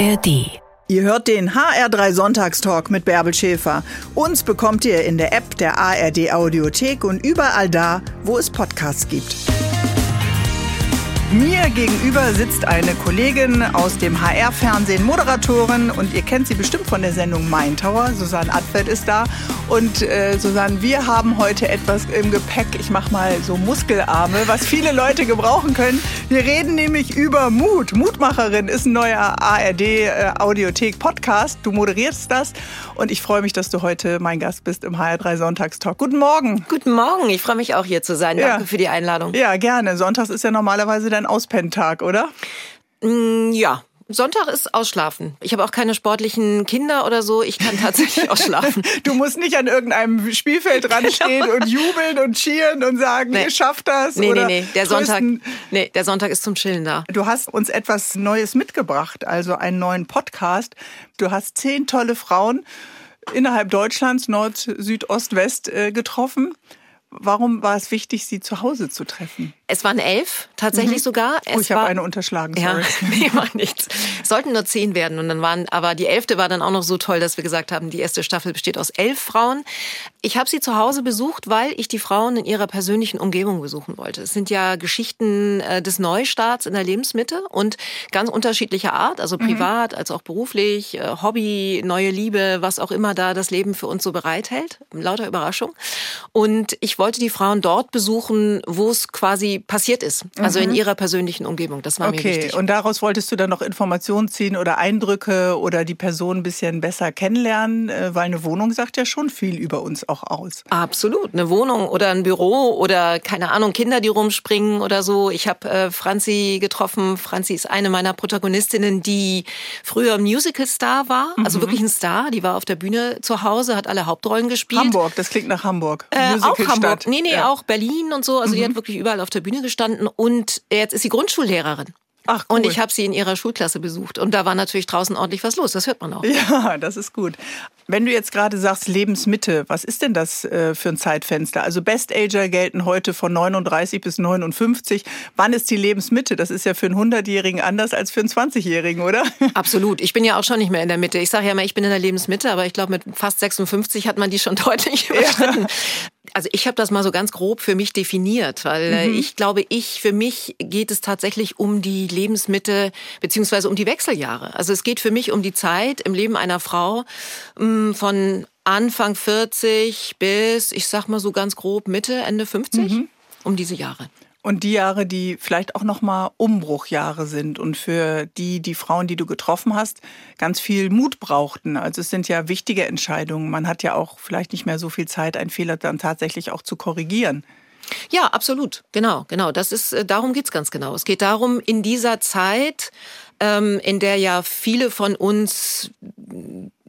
ARD. Ihr hört den HR3 Sonntagstalk mit Bärbel Schäfer. Uns bekommt ihr in der App der ARD Audiothek und überall da, wo es Podcasts gibt. Mir gegenüber sitzt eine Kollegin aus dem HR-Fernsehen, Moderatorin und ihr kennt sie bestimmt von der Sendung Main Tower. Susanne Adfeld ist da und äh, Susanne, wir haben heute etwas im Gepäck. Ich mache mal so Muskelarme, was viele Leute gebrauchen können. Wir reden nämlich über Mut. Mutmacherin ist ein neuer ARD äh. Du moderierst das und ich freue mich, dass du heute mein Gast bist im HR3 Sonntagstalk. Guten Morgen. Guten Morgen. Ich freue mich auch hier zu sein. Danke Ja. für die Einladung. Ja, gerne. Sonntags ist ja normalerweise dein Auspennentag, oder? Mm, Ja. Sonntag ist Ausschlafen. Ich habe auch keine sportlichen Kinder oder so. Ich kann tatsächlich ausschlafen. Du musst nicht an irgendeinem Spielfeld dran stehen und jubeln und cheeren und sagen, Nee. ihr schafft das. Nee, oder nee, nee. Der Sonntag, nee, der Sonntag ist zum Chillen da. Du hast uns etwas Neues mitgebracht, also einen neuen Podcast. Du hast zehn tolle Frauen innerhalb Deutschlands, Nord, Süd, Ost, West äh, getroffen. Warum war es wichtig, sie zu Hause zu treffen? Es waren elf, tatsächlich sogar. Es Oh, ich habe eine unterschlagen, Ja, sorry. nee, war nichts. Es sollten nur zehn werden und dann waren, aber die elfte war dann auch noch so toll, dass wir gesagt haben, die erste Staffel besteht aus elf Frauen. Ich habe sie zu Hause besucht, weil ich die Frauen in ihrer persönlichen Umgebung besuchen wollte. Es sind ja Geschichten äh, des Neustarts in der Lebensmitte und ganz unterschiedlicher Art, also privat als auch beruflich, äh, Hobby, neue Liebe, was auch immer da das Leben für uns so bereithält. Lauter Überraschung. Und ich wollte die Frauen dort besuchen, wo es quasi passiert ist, also in ihrer persönlichen Umgebung. Das war mir Okay, wichtig. und daraus wolltest du dann noch Informationen ziehen oder Eindrücke oder die Person ein bisschen besser kennenlernen, äh, weil eine Wohnung sagt ja schon viel über uns auch aus. Absolut, eine Wohnung oder ein Büro oder keine Ahnung, Kinder, die rumspringen oder so. Ich habe äh, Franzi getroffen. Franzi ist eine meiner Protagonistinnen, die früher Musical-Star war, Mhm. also wirklich ein Star. Die war auf der Bühne zu Hause, hat alle Hauptrollen gespielt. Hamburg, das klingt nach Hamburg. Äh, auch. Hamburg. Nee, nee, Ja. Mhm. auch Berlin und so. Also die hat wirklich überall auf der Bühne gestanden. Und jetzt ist sie Grundschullehrerin. Ach, cool. Und ich habe sie in ihrer Schulklasse besucht. Und da war natürlich draußen ordentlich was los. Das hört man auch. Ja, das ist gut. Wenn du jetzt gerade sagst Lebensmitte, was ist denn das äh, für ein Zeitfenster? Also Best-Ager gelten heute von 39 bis 59. Wann ist die Lebensmitte? Das ist ja für einen 100-Jährigen anders als für einen 20-Jährigen, oder? Absolut. Ich bin ja auch schon nicht mehr in der Mitte. Ich sage ja immer, ich bin in der Lebensmitte, aber ich glaube, mit fast 56 hat man die schon deutlich überschritten. Also ich habe das mal so ganz grob für mich definiert, weil äh, ich glaube, ich für mich geht es tatsächlich um die Lebensmitte beziehungsweise um die Wechseljahre. Also es geht für mich um die Zeit im Leben einer Frau mh, von Anfang 40 bis, ich sag mal so ganz grob Mitte, Ende 50, um diese Jahre. Und die Jahre, die vielleicht auch nochmal Umbruchjahre sind und für die, die Frauen, die du getroffen hast, ganz viel Mut brauchten. Also es sind ja wichtige Entscheidungen. Man hat ja auch vielleicht nicht mehr so viel Zeit, einen Fehler dann tatsächlich auch zu korrigieren. Ja, absolut. Genau, genau. Das ist, äh, darum geht's ganz genau. Es geht darum, in dieser Zeit, ähm, in der ja viele von uns,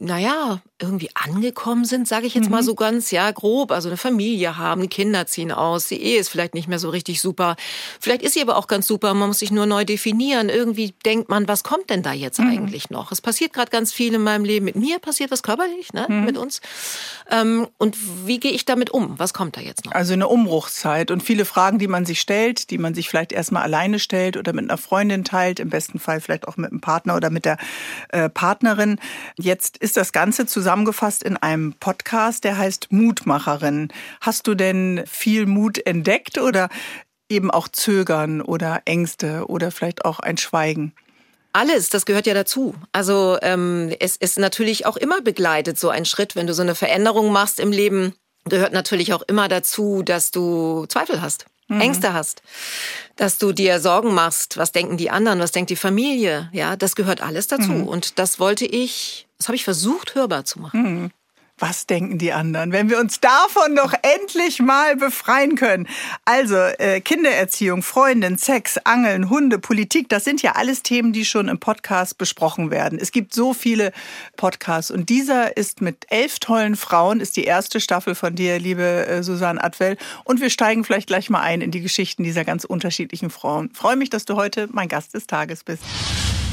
naja, irgendwie angekommen sind, sage ich jetzt mal so ganz, ja, grob, also eine Familie haben, Kinder ziehen aus, die Ehe ist vielleicht nicht mehr so richtig super. Vielleicht ist sie aber auch ganz super, man muss sich nur neu definieren. Irgendwie denkt man, was kommt denn da jetzt eigentlich noch? Es passiert gerade ganz viel in meinem Leben. Mit mir passiert was körperlich, ne, mit uns. Ähm, und wie gehe ich damit um? Was kommt da jetzt noch? Also eine Umbruchszeit und viele Fragen, die man sich stellt, die man sich vielleicht erstmal alleine stellt oder mit einer Freundin teilt, im besten Fall vielleicht auch mit einem Partner oder mit der äh, Partnerin. Jetzt ist das Ganze zusammengefasst in einem Podcast, der heißt Mutmacherin. Hast du denn viel Mut entdeckt oder eben auch Zögern oder Ängste oder vielleicht auch ein Schweigen? Alles, das gehört ja dazu. Also ähm, es ist natürlich auch immer begleitet, so ein Schritt, wenn du so eine Veränderung machst im Leben, gehört natürlich auch immer dazu, dass du Zweifel hast. Ängste hast, dass du dir Sorgen machst, was denken die anderen, was denkt die Familie, ja, das gehört alles dazu und das wollte ich, das habe ich versucht hörbar zu machen. Was denken die anderen? Wenn wir uns davon doch endlich mal befreien können. Also äh, Kindererziehung, Freundin, Sex, Angeln, Hunde, Politik, das sind ja alles Themen, die schon im Podcast besprochen werden. Es gibt so viele Podcasts und dieser ist mit elf tollen Frauen, ist die erste Staffel von dir, liebe äh, Susanne Adwell. Und wir steigen vielleicht gleich mal ein in die Geschichten dieser ganz unterschiedlichen Frauen. Freue mich, dass du heute mein Gast des Tages bist.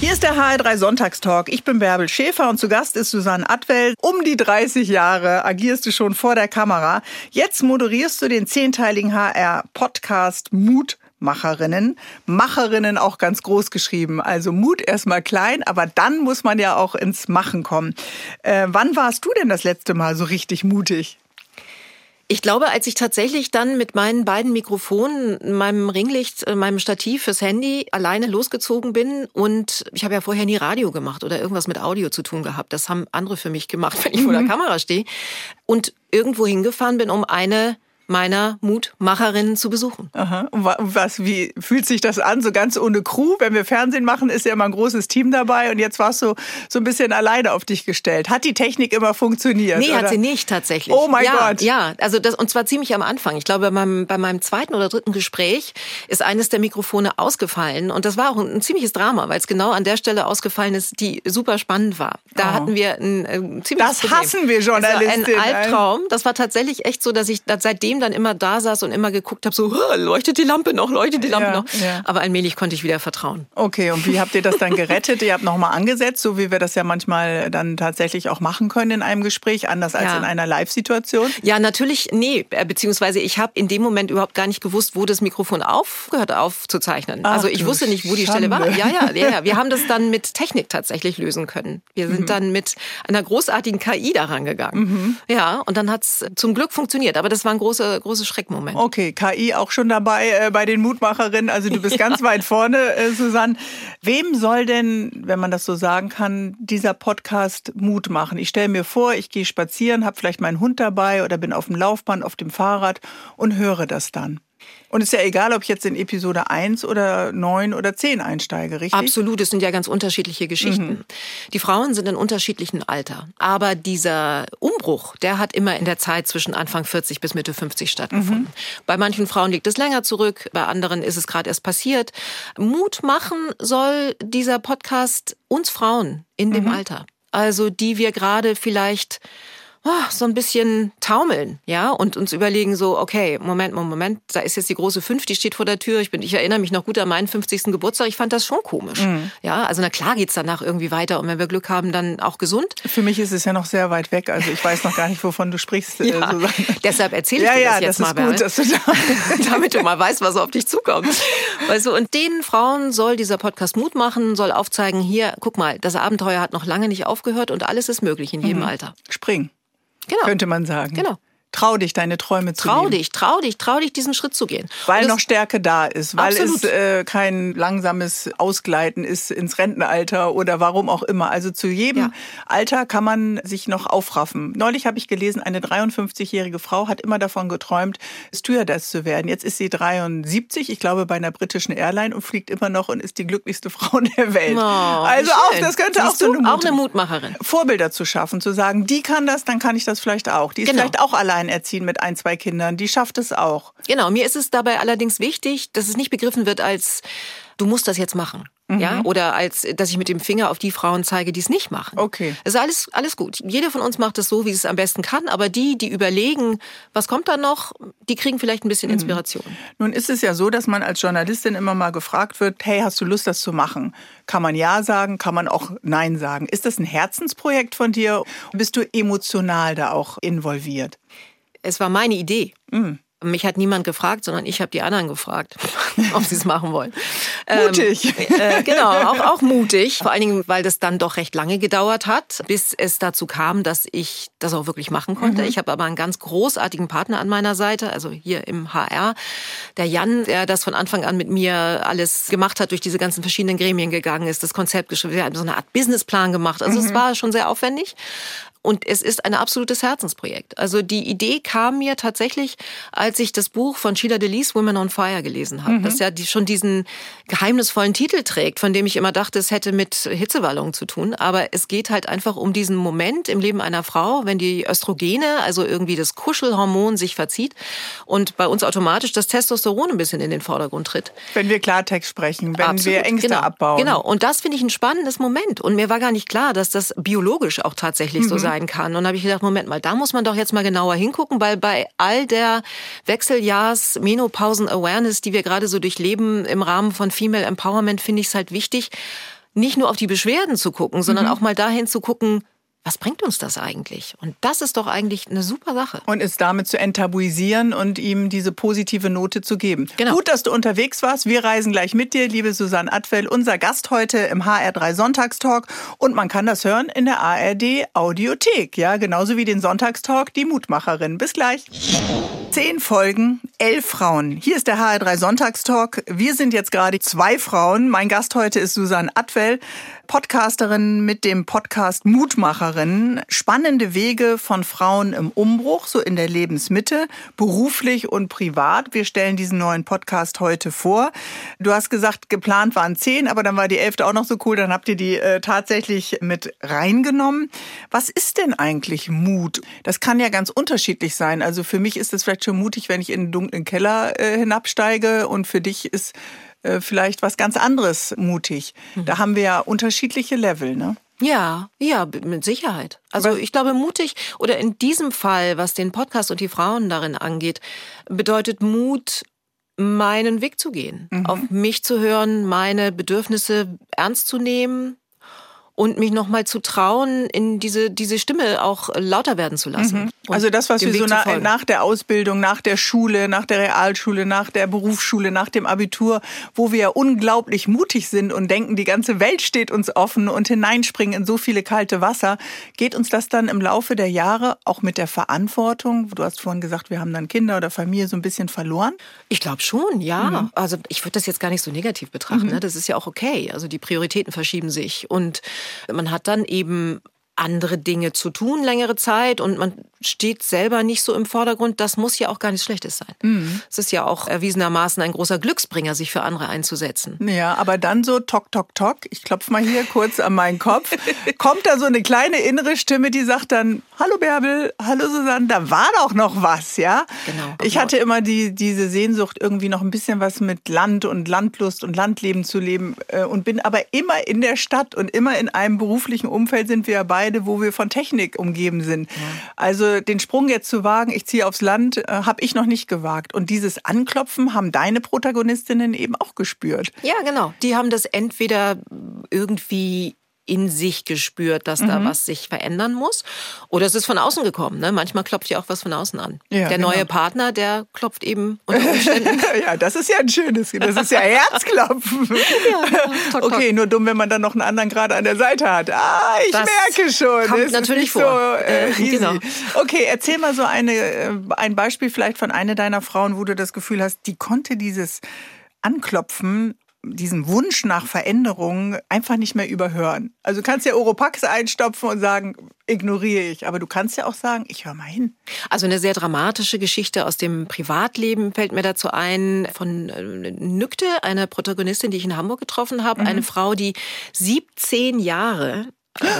Hier ist der HR3 Sonntagstalk. Ich bin Bärbel Schäfer und zu Gast ist Susanne Adwell. Um die 30 Jahre agierst du schon vor der Kamera. Jetzt moderierst du den zehnteiligen HR-Podcast Mut Mutmacherinnen. Macherinnen auch ganz groß geschrieben. Also Mut erstmal klein, aber dann muss man ja auch ins Machen kommen. Äh, wann warst du denn das letzte Mal so richtig mutig? Ich glaube, als ich tatsächlich dann mit meinen beiden Mikrofonen, meinem Ringlicht, äh, meinem Stativ fürs Handy alleine losgezogen bin und ich habe ja vorher nie Radio gemacht oder irgendwas mit Audio zu tun gehabt. Das haben andere für mich gemacht, wenn ich vor der mhm. Kamera stehe. Und irgendwo hingefahren bin, um eine meiner Mutmacherinnen zu besuchen. Aha. Was, wie fühlt sich das an, so ganz ohne Crew? Wenn wir Fernsehen machen, ist ja immer ein großes Team dabei und jetzt warst du so ein bisschen alleine auf dich gestellt. Hat die Technik immer funktioniert? Nee, oder? hat sie nicht tatsächlich. Oh mein ja, Gott. Ja, also das, und zwar ziemlich am Anfang. Ich glaube, bei meinem, bei meinem zweiten oder dritten Gespräch ist eines der Mikrofone ausgefallen und das war auch ein, ein ziemliches Drama, weil es genau an der Stelle ausgefallen ist, die super spannend war. Da oh. hatten wir ein, ein ziemliches Das Problem. hassen wir Journalisten. ein Albtraum. Das war tatsächlich echt so, dass ich seitdem dann immer da saß und immer geguckt habe, so leuchtet die Lampe noch, leuchtet die Lampe ja, noch. Ja. Aber allmählich konnte ich wieder vertrauen. Okay, und wie habt ihr das dann gerettet? ihr habt nochmal angesetzt, so wie wir das ja manchmal dann tatsächlich auch machen können in einem Gespräch, anders als ja. in einer Live-Situation? Ja, natürlich, nee, äh, beziehungsweise ich habe in dem Moment überhaupt gar nicht gewusst, wo das Mikrofon aufgehört aufzuzeichnen. Ach, also ich wusste nicht, wo die Schande. Stelle war. Ja, ja, ja, ja. Wir haben das dann mit Technik tatsächlich lösen können. Wir sind mhm. dann mit einer großartigen KI daran gegangen. Mhm. Ja, und dann hat es zum Glück funktioniert. Aber das war ein großer, großer Schreckmoment. Moment. Okay, KI auch schon dabei äh, bei den Mutmacherinnen. Also du bist ganz weit vorne, äh, Susanne. Wem soll denn, wenn man das so sagen kann, dieser Podcast Mut machen? Ich stelle mir vor, ich gehe spazieren, habe vielleicht meinen Hund dabei oder bin auf dem Laufband, auf dem Fahrrad und höre das dann. Und es ist ja egal, ob ich jetzt in Episode 1 oder 9 oder 10 einsteige, richtig? Absolut, es sind ja ganz unterschiedliche Geschichten. Mhm. Die Frauen sind in unterschiedlichem Alter. Aber dieser Umbruch, der hat immer in der Zeit zwischen Anfang 40 bis Mitte 50 stattgefunden. Mhm. Bei manchen Frauen liegt es länger zurück, bei anderen ist es gerade erst passiert. Mut machen soll dieser Podcast uns Frauen in dem mhm. Alter. Also die wir gerade vielleicht oh, so ein bisschen taumeln, ja, und uns überlegen so, okay, Moment, Moment, da ist jetzt die große Fünf, die steht vor der Tür. Ich bin, ich erinnere mich noch gut an meinen 50. Geburtstag. Ich fand das schon komisch. Mhm. Ja, also na klar geht's danach irgendwie weiter und wenn wir Glück haben, dann auch gesund. Für mich ist es ja noch sehr weit weg. Also ich weiß noch gar nicht, wovon du sprichst. Äh, ja, deshalb erzähle ich ja, dir das ja, jetzt das mal, gut, dass du da damit du mal weißt, was auf dich zukommt. Weißt du, und den Frauen soll dieser Podcast Mut machen, soll aufzeigen, hier, guck mal, das Abenteuer hat noch lange nicht aufgehört und alles ist möglich in jedem mhm. Alter. Spring. Genau. Könnte man sagen. Genau. Trau dich, deine Träume zu trau dich, trau dich, trau dich, diesen Schritt zu gehen. Weil noch Stärke da ist, weil absolut. es äh, kein langsames Ausgleiten ist ins Rentenalter oder warum auch immer. Also zu jedem ja. Alter kann man sich noch aufraffen. Neulich habe ich gelesen, eine 53-jährige Frau hat immer davon geträumt, Stewardess zu werden. Jetzt ist sie 73, ich glaube bei einer britischen Airline und fliegt immer noch und ist die glücklichste Frau der Welt. Oh, also auch, das könnte Siehst auch so eine, Mut auch eine Mutmacherin. Vorbilder zu schaffen, zu sagen, die kann das, dann kann ich das vielleicht auch. Die ist genau. vielleicht auch allein alleinerziehend mit ein, zwei Kindern. Die schafft es auch. Genau, mir ist es dabei allerdings wichtig, dass es nicht begriffen wird als, du musst das jetzt machen. Mhm. Ja, oder als, dass ich mit dem Finger auf die Frauen zeige, die es nicht machen. Okay. Es ist alles, alles gut. Jeder von uns macht es so, wie es am besten kann. Aber die, die überlegen, was kommt da noch, die kriegen vielleicht ein bisschen mhm. Inspiration. Mhm. Nun ist es ja so, dass man als Journalistin immer mal gefragt wird, hey, hast du Lust, das zu machen? Kann man Ja sagen, kann man auch Nein sagen. Ist das ein Herzensprojekt von dir? Bist du emotional da auch involviert? Es war meine Idee. Mhm. Mich hat niemand gefragt, sondern ich habe die anderen gefragt, ob sie es machen wollen. Mutig. Ähm, äh, genau, auch, auch mutig. Vor allen Dingen, weil das dann doch recht lange gedauert hat, bis es dazu kam, dass ich das auch wirklich machen konnte. Mhm. Ich habe aber einen ganz großartigen Partner an meiner Seite, also hier im HR, der Jan, der das von Anfang an mit mir alles gemacht hat, durch diese ganzen verschiedenen Gremien gegangen ist, das Konzept geschrieben, wir haben so eine Art Businessplan gemacht. Also mhm. es war schon sehr aufwendig. Und es ist ein absolutes Herzensprojekt. Also die Idee kam mir tatsächlich, als ich das Buch von Sheila Delis Women on Fire gelesen habe, mhm. das ja schon diesen geheimnisvollen Titel trägt, von dem ich immer dachte, es hätte mit Hitzewallungen zu tun. Aber es geht halt einfach um diesen Moment im Leben einer Frau, wenn die Östrogene, also irgendwie das Kuschelhormon sich verzieht und bei uns automatisch das Testosteron ein bisschen in den Vordergrund tritt. Wenn wir Klartext sprechen, wenn Absolut, wir Ängste genau, abbauen. Genau. Und das finde ich ein spannendes Moment. Und mir war gar nicht klar, dass das biologisch auch tatsächlich mhm. so sein sein kann. Und da habe ich gedacht, Moment mal, da muss man doch jetzt mal genauer hingucken, weil bei all der Wechseljahrs Menopausen Awareness, die wir gerade so durchleben im Rahmen von Female Empowerment, finde ich es halt wichtig, nicht nur auf die Beschwerden zu gucken, sondern mhm. auch mal dahin zu gucken, was bringt uns das eigentlich? Und das ist doch eigentlich eine super Sache. Und es damit zu enttabuisieren und ihm diese positive Note zu geben. Genau. Gut, dass du unterwegs warst. Wir reisen gleich mit dir, liebe Susanne Atwell, unser Gast heute im HR3 Sonntagstalk. Und man kann das hören in der ARD Audiothek. Ja, genauso wie den Sonntagstalk, die Mutmacherin. Bis gleich. Zehn Folgen, elf Frauen. Hier ist der HR3 Sonntagstalk. Wir sind jetzt gerade zwei Frauen. Mein Gast heute ist Susanne Atwell. Podcasterin mit dem Podcast Mutmacherin. Spannende Wege von Frauen im Umbruch, so in der Lebensmitte, beruflich und privat. Wir stellen diesen neuen Podcast heute vor. Du hast gesagt, geplant waren zehn, aber dann war die elfte auch noch so cool. Dann habt ihr die äh, tatsächlich mit reingenommen. Was ist denn eigentlich Mut? Das kann ja ganz unterschiedlich sein. Also für mich ist es vielleicht schon mutig, wenn ich in den dunklen Keller äh, hinabsteige und für dich ist äh, vielleicht was ganz anderes mutig. Mhm. Da haben wir ja unterschiedliche Level, ne? Ja, ja, mit Sicherheit. Also ich glaube, mutig oder in diesem Fall, was den Podcast und die Frauen darin angeht, bedeutet Mut, meinen Weg zu gehen, mhm. auf mich zu hören, meine Bedürfnisse ernst zu nehmen, und mich nochmal zu trauen, in diese, diese Stimme auch lauter werden zu lassen. Mhm. Also das, was wir so na, nach der Ausbildung, nach der Schule, nach der Realschule, nach der Berufsschule, nach dem Abitur, wo wir unglaublich mutig sind und denken, die ganze Welt steht uns offen und hineinspringen in so viele kalte Wasser, geht uns das dann im Laufe der Jahre auch mit der Verantwortung, du hast vorhin gesagt, wir haben dann Kinder oder Familie so ein bisschen verloren? Ich glaube schon, ja. Mhm. Also ich würde das jetzt gar nicht so negativ betrachten. Mhm. Ne? Das ist ja auch okay. Also die Prioritäten verschieben sich und man hat dann eben andere Dinge zu tun, längere Zeit und man steht selber nicht so im Vordergrund. Das muss ja auch gar nichts Schlechtes sein. Mhm. Es ist ja auch erwiesenermaßen ein großer Glücksbringer, sich für andere einzusetzen. Ja, aber dann so tok, tok, tok, ich klopfe mal hier kurz an meinen Kopf, kommt da so eine kleine innere Stimme, die sagt dann, hallo Bärbel, hallo Susanne, da war doch noch was, ja? Genau. Ich hatte immer die, diese Sehnsucht, irgendwie noch ein bisschen was mit Land und Landlust und Landleben zu leben äh, und bin aber immer in der Stadt und immer in einem beruflichen Umfeld sind wir beide beide, wo wir von Technik umgeben sind. Ja. Also den Sprung jetzt zu wagen, ich ziehe aufs Land, äh, habe ich noch nicht gewagt. Und dieses Anklopfen haben deine Protagonistinnen eben auch gespürt. Ja, genau. Die haben das entweder irgendwie in sich gespürt, dass mhm. da was sich verändern muss. Oder es ist von außen gekommen. Ne? Manchmal klopft ja auch was von außen an. Ja, der genau. neue Partner, der klopft eben unter Umständen. ja, das ist ja ein schönes, das ist ja Herzklopfen. ja, genau. okay, nur dumm, wenn man dann noch einen anderen gerade an der Seite hat. Ah, ich das merke schon. Kommt ist natürlich vor. So, äh, äh genau. Okay, erzähl mal so eine, äh, ein Beispiel vielleicht von einer deiner Frauen, wo du das Gefühl hast, die konnte dieses Anklopfen diesen Wunsch nach Veränderung einfach nicht mehr überhören. Also du kannst ja Oropax einstopfen und sagen, ignoriere ich. Aber du kannst ja auch sagen, ich höre mal hin. Also eine sehr dramatische Geschichte aus dem Privatleben fällt mir dazu ein von äh, Nükte, einer Protagonistin, die ich in Hamburg getroffen habe. Mhm. Eine Frau, die 17 Jahre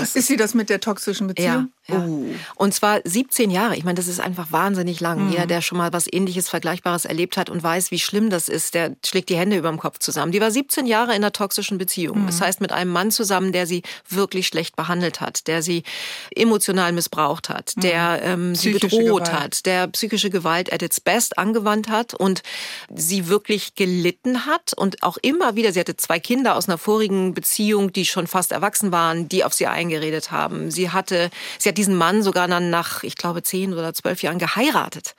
ist sie das mit der toxischen Beziehung? Ja. Ja. Uh. Und zwar 17 Jahre. Ich meine, das ist einfach wahnsinnig lang. Mhm. Jeder, der schon mal was ähnliches, Vergleichbares erlebt hat und weiß, wie schlimm das ist, der schlägt die Hände über dem Kopf zusammen. Die war 17 Jahre in einer toxischen Beziehung. Mhm. Das heißt, mit einem Mann zusammen, der sie wirklich schlecht behandelt hat, der sie emotional missbraucht hat, mhm. der ähm, sie bedroht Gewalt. hat, der psychische Gewalt at its best angewandt hat und sie wirklich gelitten hat und auch immer wieder, sie hatte zwei Kinder aus einer vorigen Beziehung, die schon fast erwachsen waren, die auf sie eingeredet haben. Sie hatte, sie hat diesen Mann sogar dann nach, ich glaube, zehn oder zwölf Jahren geheiratet.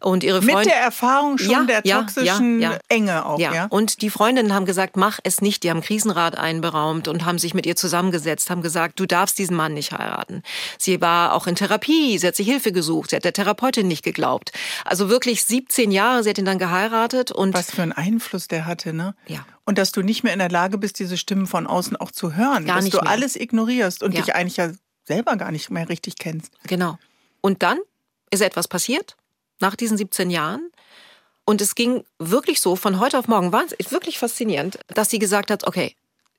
Und ihre Freundin, Mit der Erfahrung schon ja, der toxischen ja, ja, Enge auch, ja. Und die Freundinnen haben gesagt, mach es nicht. Die haben Krisenrat einberaumt und haben sich mit ihr zusammengesetzt, haben gesagt, du darfst diesen Mann nicht heiraten. Sie war auch in Therapie, sie hat sich Hilfe gesucht, sie hat der Therapeutin nicht geglaubt. Also wirklich 17 Jahre, sie hat ihn dann geheiratet und... Was für einen Einfluss der hatte, ne? Ja. Und dass du nicht mehr in der Lage bist, diese Stimmen von außen auch zu hören. Gar dass nicht du mehr. alles ignorierst und dich eigentlich ja selber gar nicht mehr richtig kennst. Genau. Und dann ist etwas passiert nach diesen 17 Jahren. Und es ging wirklich so von heute auf morgen, war es wirklich faszinierend, dass sie gesagt hat, okay,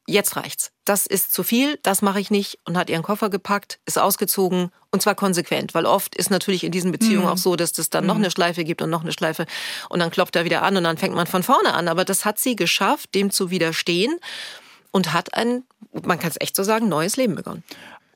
jetzt reicht's. Das ist zu viel, das mache ich nicht und hat ihren Koffer gepackt, ist ausgezogen und zwar konsequent, weil oft ist natürlich in diesen Beziehungen mhm. auch so, dass es dann mhm. noch eine Schleife gibt und noch eine Schleife und dann klopft er wieder an und dann fängt man von vorne an. Aber das hat sie geschafft, dem zu widerstehen und hat ein, man kann es echt so sagen, neues Leben begonnen.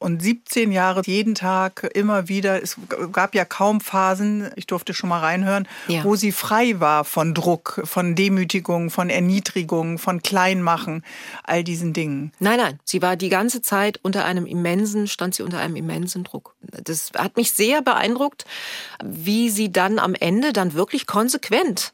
Und 17 Jahre jeden Tag immer wieder. Es gab ja kaum Phasen, ich durfte schon mal reinhören, ja. wo sie frei war von Druck, von Demütigung, von Erniedrigung, von Kleinmachen, all diesen Dingen. Nein, nein, sie war die ganze Zeit unter einem immensen, stand sie unter einem immensen Druck. Das hat mich sehr beeindruckt, wie sie dann am Ende dann wirklich konsequent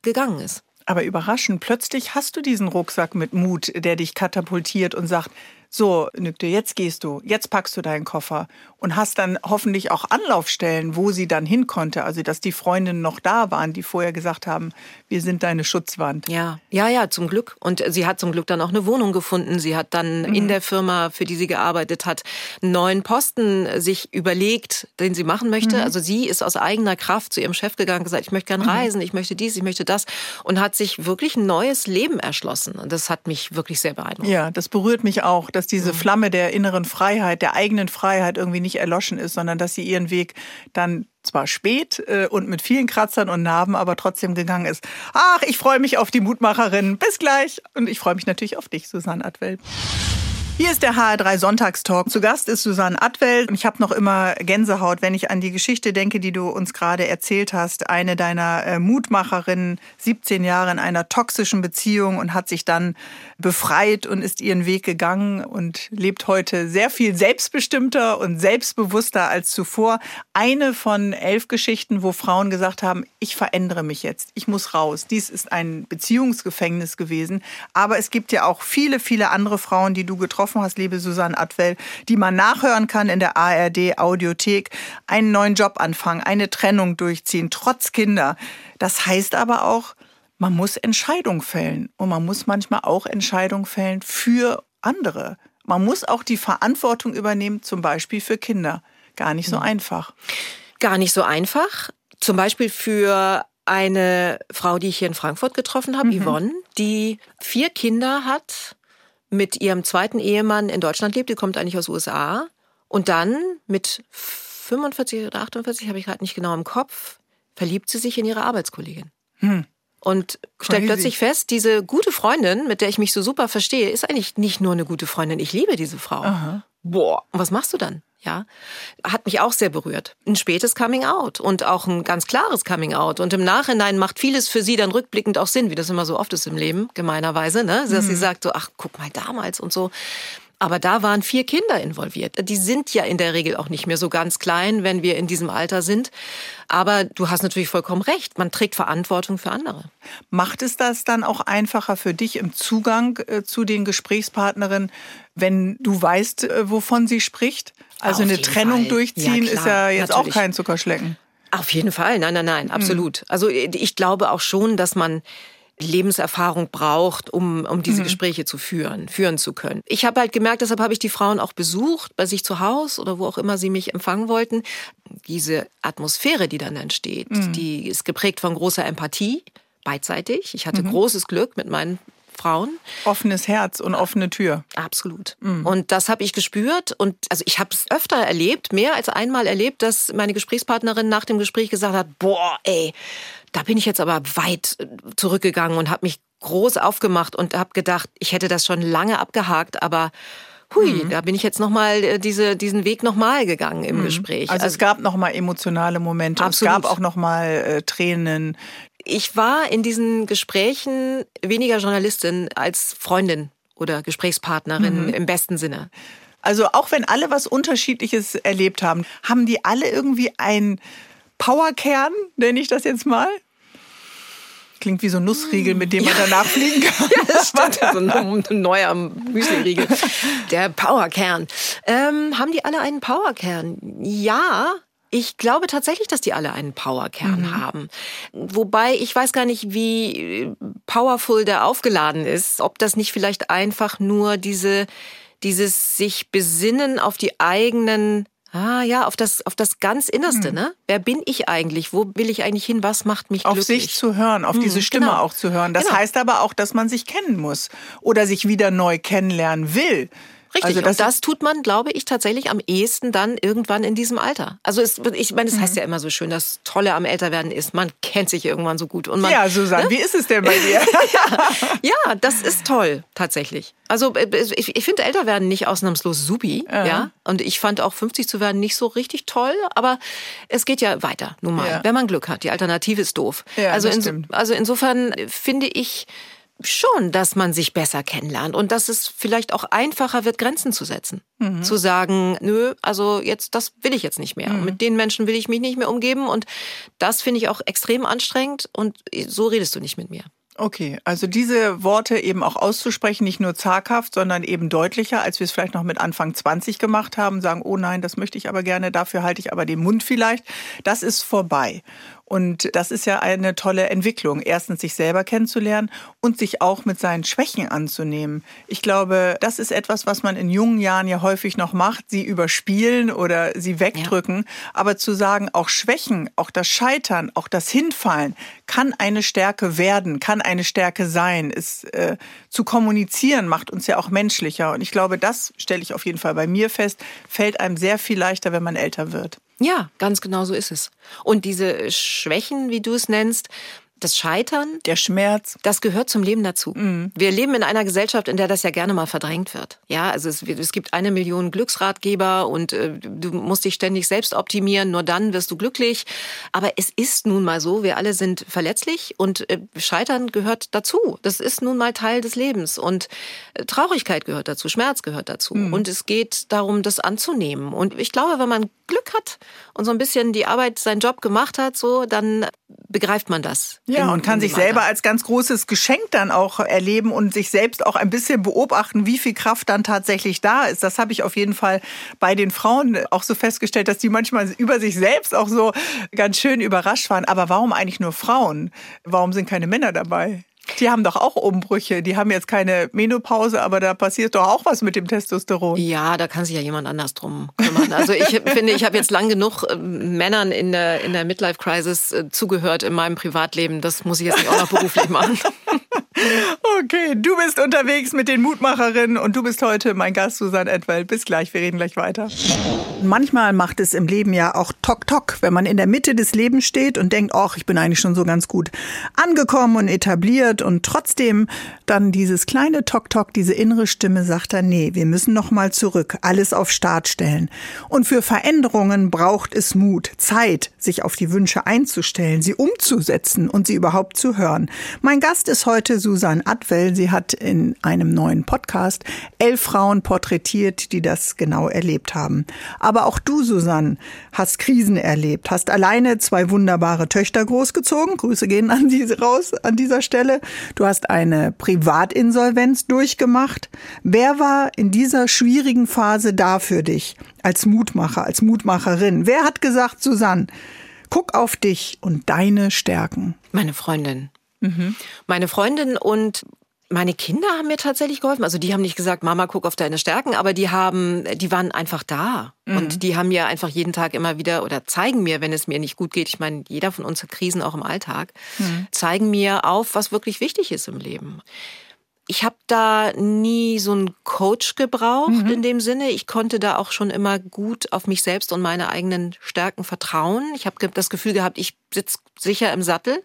gegangen ist. Aber überraschend, plötzlich hast du diesen Rucksack mit Mut, der dich katapultiert und sagt, so, Nükte, jetzt gehst du, jetzt packst du deinen Koffer und hast dann hoffentlich auch Anlaufstellen, wo sie dann hin konnte. Also, dass die Freundinnen noch da waren, die vorher gesagt haben, wir sind deine Schutzwand. Ja, ja, ja, zum Glück. Und sie hat zum Glück dann auch eine Wohnung gefunden. Sie hat dann mhm. in der Firma, für die sie gearbeitet hat, einen neuen Posten sich überlegt, den sie machen möchte. Mhm. Also, sie ist aus eigener Kraft zu ihrem Chef gegangen, gesagt, ich möchte gern mhm. reisen, ich möchte dies, ich möchte das und hat sich wirklich ein neues Leben erschlossen. Und das hat mich wirklich sehr beeindruckt. Ja, das berührt mich auch, dass diese mhm. Flamme der inneren Freiheit, der eigenen Freiheit irgendwie nicht erloschen ist, sondern dass sie ihren Weg dann zwar spät äh, und mit vielen Kratzern und Narben, aber trotzdem gegangen ist. Ach, ich freue mich auf die Mutmacherin. Bis gleich. Und ich freue mich natürlich auf dich, Susanne Adwell. Hier ist der HR3 Sonntagstalk. Zu Gast ist Susanne Adwell und ich habe noch immer Gänsehaut, wenn ich an die Geschichte denke, die du uns gerade erzählt hast. Eine deiner äh, Mutmacherinnen, 17 Jahre in einer toxischen Beziehung und hat sich dann befreit und ist ihren Weg gegangen und lebt heute sehr viel selbstbestimmter und selbstbewusster als zuvor. Eine von elf Geschichten, wo Frauen gesagt haben, ich verändere mich jetzt, ich muss raus. Dies ist ein Beziehungsgefängnis gewesen. Aber es gibt ja auch viele, viele andere Frauen, die du getroffen getroffen hast, liebe Susanne Atwell, die man nachhören kann in der ARD Audiothek, einen neuen Job anfangen, eine Trennung durchziehen, trotz Kinder. Das heißt aber auch, man muss Entscheidungen fällen und man muss manchmal auch Entscheidungen fällen für andere. Man muss auch die Verantwortung übernehmen, zum Beispiel für Kinder. Gar nicht so einfach. Gar nicht so einfach. Zum Beispiel für eine Frau, die ich hier in Frankfurt getroffen habe, mhm. Yvonne, die vier Kinder hat mit ihrem zweiten Ehemann in Deutschland lebt, die kommt eigentlich aus USA. Und dann mit 45 oder 48, habe ich gerade nicht genau im Kopf, verliebt sie sich in ihre Arbeitskollegin. Hm. Und stellt plötzlich fest, diese gute Freundin, mit der ich mich so super verstehe, ist eigentlich nicht nur eine gute Freundin. Ich liebe diese Frau. Aha. Boah, und was machst du dann? Ja, hat mich auch sehr berührt. Ein spätes Coming Out und auch ein ganz klares Coming Out. Und im Nachhinein macht vieles für sie dann rückblickend auch Sinn, wie das immer so oft ist im Leben, gemeinerweise, ne? Dass mhm. sie sagt so, ach, guck mal damals und so. Aber da waren vier Kinder involviert. Die sind ja in der Regel auch nicht mehr so ganz klein, wenn wir in diesem Alter sind. Aber du hast natürlich vollkommen recht. Man trägt Verantwortung für andere. Macht es das dann auch einfacher für dich im Zugang äh, zu den Gesprächspartnerinnen, wenn du weißt, äh, wovon sie spricht? Also Auf eine Trennung Fall. durchziehen ja, ist ja jetzt natürlich. auch kein Zuckerschlecken. Auf jeden Fall, nein, nein, nein, absolut. Mhm. Also ich glaube auch schon, dass man Lebenserfahrung braucht, um, um diese mhm. Gespräche zu führen, führen zu können. Ich habe halt gemerkt, deshalb habe ich die Frauen auch besucht, bei sich zu Hause oder wo auch immer sie mich empfangen wollten. Diese Atmosphäre, die dann entsteht, mhm. die ist geprägt von großer Empathie, beidseitig. Ich hatte mhm. großes Glück mit meinen Frauen. Offenes Herz und offene Tür. Absolut. Mhm. Und das habe ich gespürt und also ich habe es öfter erlebt, mehr als einmal erlebt, dass meine Gesprächspartnerin nach dem Gespräch gesagt hat, boah, ey, da bin ich jetzt aber weit äh, zurückgegangen und habe mich groß aufgemacht und habe gedacht, ich hätte das schon lange abgehakt, aber hui, mhm. da bin ich jetzt nochmal äh, diese, diesen Weg nochmal gegangen im mhm. Gespräch. Also, also, es gab nochmal emotionale Momente, absolut. es gab auch nochmal äh, Tränen. Ich war in diesen Gesprächen weniger Journalistin als Freundin oder Gesprächspartnerin mhm. im besten Sinne. Also auch wenn alle was Unterschiedliches erlebt haben, haben die alle irgendwie ein Powerkern, nenne ich das jetzt mal? Klingt wie so ein Nussriegel, mit dem man danach fliegen kann. ja, das stimmt. so ein, ein neuer Müsli-Riegel. Der Powerkern. Ähm, haben die alle einen Powerkern? Ja, ich glaube tatsächlich, dass die alle einen Powerkern mhm. haben. Wobei ich weiß gar nicht, wie powerful der aufgeladen ist. Ob das nicht vielleicht einfach nur diese, dieses sich besinnen auf die eigenen Ah ja, auf das, auf das ganz Innerste, hm. ne? Wer bin ich eigentlich? Wo will ich eigentlich hin? Was macht mich glücklich? Auf sich zu hören, auf hm, diese Stimme genau. auch zu hören. Das genau. heißt aber auch, dass man sich kennen muss oder sich wieder neu kennenlernen will. Richtig. Also das und das tut man, glaube ich, tatsächlich am ehesten dann irgendwann in diesem Alter. Also es, ich meine, es mhm. heißt ja immer so schön, das Tolle am Älterwerden ist, man kennt sich irgendwann so gut. Und man, ja, Susanne, ne? wie ist es denn bei dir? ja, ja, das ist toll, tatsächlich. Also äh, ich, ich finde Älterwerden nicht ausnahmslos supi, ja. ja. Und ich fand auch 50 zu werden nicht so richtig toll, aber es geht ja weiter, nun mal, ja. wenn man Glück hat. Die Alternative ist doof. Ja, also, in, also insofern finde ich, schon, dass man sich besser kennenlernt und dass es vielleicht auch einfacher wird, Grenzen zu setzen. Mhm. Zu sagen, nö, also jetzt, das will ich jetzt nicht mehr. Mhm. Mit den Menschen will ich mich nicht mehr umgeben und das finde ich auch extrem anstrengend und so redest du nicht mit mir. Okay, also diese Worte eben auch auszusprechen, nicht nur zaghaft, sondern eben deutlicher, als wir es vielleicht noch mit Anfang 20 gemacht haben, sagen, oh nein, das möchte ich aber gerne, dafür halte ich aber den Mund vielleicht, das ist vorbei. Und das ist ja eine tolle Entwicklung. Erstens sich selber kennenzulernen und sich auch mit seinen Schwächen anzunehmen. Ich glaube, das ist etwas, was man in jungen Jahren ja häufig noch macht, sie überspielen oder sie wegdrücken. Ja. Aber zu sagen, auch Schwächen, auch das Scheitern, auch das Hinfallen kann eine Stärke werden, kann eine Stärke sein. Es äh, zu kommunizieren macht uns ja auch menschlicher. Und ich glaube, das stelle ich auf jeden Fall bei mir fest, fällt einem sehr viel leichter, wenn man älter wird. Ja, ganz genau so ist es. Und diese Schwächen, wie du es nennst, das Scheitern, der Schmerz, das gehört zum Leben dazu. Mhm. Wir leben in einer Gesellschaft, in der das ja gerne mal verdrängt wird. Ja, also es, es gibt eine Million Glücksratgeber und äh, du musst dich ständig selbst optimieren, nur dann wirst du glücklich. Aber es ist nun mal so, wir alle sind verletzlich und äh, Scheitern gehört dazu. Das ist nun mal Teil des Lebens und äh, Traurigkeit gehört dazu, Schmerz gehört dazu. Mhm. Und es geht darum, das anzunehmen. Und ich glaube, wenn man Glück hat und so ein bisschen die Arbeit, seinen Job gemacht hat, so, dann begreift man das. Ja, und kann sich selber als ganz großes Geschenk dann auch erleben und sich selbst auch ein bisschen beobachten, wie viel Kraft dann tatsächlich da ist. Das habe ich auf jeden Fall bei den Frauen auch so festgestellt, dass die manchmal über sich selbst auch so ganz schön überrascht waren. Aber warum eigentlich nur Frauen? Warum sind keine Männer dabei? Die haben doch auch Umbrüche. Die haben jetzt keine Menopause, aber da passiert doch auch was mit dem Testosteron. Ja, da kann sich ja jemand anders drum kümmern. Also ich finde, ich habe jetzt lang genug äh, Männern in der, in der Midlife-Crisis äh, zugehört in meinem Privatleben. Das muss ich jetzt nicht auch noch beruflich machen. Okay, du bist unterwegs mit den Mutmacherinnen und du bist heute mein Gast, Susanne Edwell. Bis gleich, wir reden gleich weiter. Manchmal macht es im Leben ja auch Tok-Tok, wenn man in der Mitte des Lebens steht und denkt, ach, ich bin eigentlich schon so ganz gut angekommen und etabliert und trotzdem dann dieses kleine Tok-Tok, diese innere Stimme sagt dann, nee, wir müssen noch mal zurück, alles auf Start stellen. Und für Veränderungen braucht es Mut, Zeit, sich auf die Wünsche einzustellen, sie umzusetzen und sie überhaupt zu hören. Mein Gast ist heute Susanne Adwell. Sie hat in einem neuen Podcast elf Frauen porträtiert, die das genau erlebt haben. Aber auch du, Susanne, hast Krisen erlebt, hast alleine zwei wunderbare Töchter großgezogen. Grüße gehen an diese raus an dieser Stelle. Du hast eine Privatinsolvenz durchgemacht. Wer war in dieser schwierigen Phase da für dich als Mutmacher, als Mutmacherin? Wer hat gesagt, Susanne, guck auf dich und deine Stärken? Meine Freundin. Mhm. Meine Freundin und meine Kinder haben mir tatsächlich geholfen. Also die haben nicht gesagt, Mama, guck auf deine Stärken, aber die haben, die waren einfach da. Mhm. Und die haben mir einfach jeden Tag immer wieder oder zeigen mir, wenn es mir nicht gut geht. Ich meine, jeder von uns hat Krisen auch im Alltag. Mhm. Zeigen mir auf, was wirklich wichtig ist im Leben ich habe da nie so einen Coach gebraucht mhm. in dem Sinne. Ich konnte da auch schon immer gut auf mich selbst und meine eigenen Stärken vertrauen. Ich habe das Gefühl gehabt, ich sitze sicher im Sattel.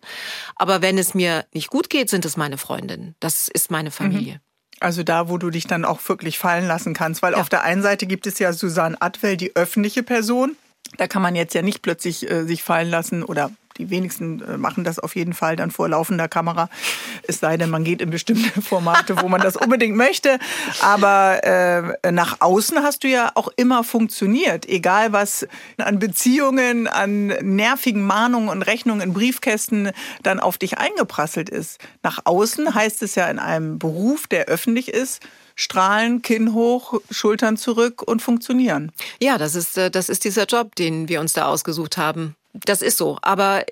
Aber wenn es mir nicht gut geht, sind es meine Freundinnen. Das ist meine Familie. Mhm. Also da, wo du dich dann auch wirklich fallen lassen kannst. Weil ja. auf der einen Seite gibt es ja Susanne Atwell, die öffentliche Person. Da kann man jetzt ja nicht plötzlich äh, sich fallen lassen oder die wenigsten äh, machen das auf jeden Fall dann vor laufender Kamera. Es sei denn, man geht in bestimmte Formate, wo man das unbedingt möchte. Aber äh, nach außen hast du ja auch immer funktioniert. Egal was an Beziehungen, an nervigen Mahnungen und Rechnungen in Briefkästen dann auf dich eingeprasselt ist. Nach außen heißt es ja in einem Beruf, der öffentlich ist, strahlen, Kinn hoch, Schultern zurück und funktionieren. Ja, das ist, äh, das ist dieser Job, den wir uns da ausgesucht haben. Das ist so, aber